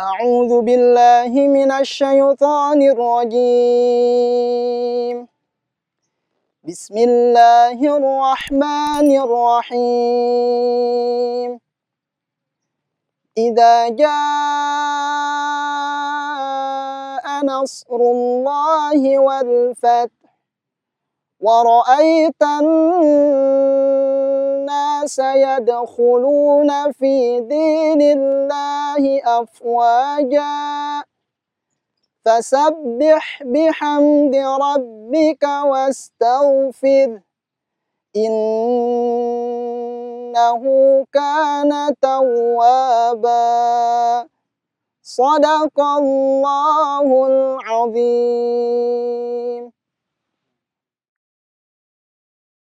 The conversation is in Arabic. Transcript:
أعوذ بالله من الشيطان الرجيم. بسم الله الرحمن الرحيم. إذا جاء نصر الله والفتح ورأيت الناس يدخلون في دين الله أفواجا. فسبح بحمد ربك واستغفر إنه كان توابا. صدق الله العظيم.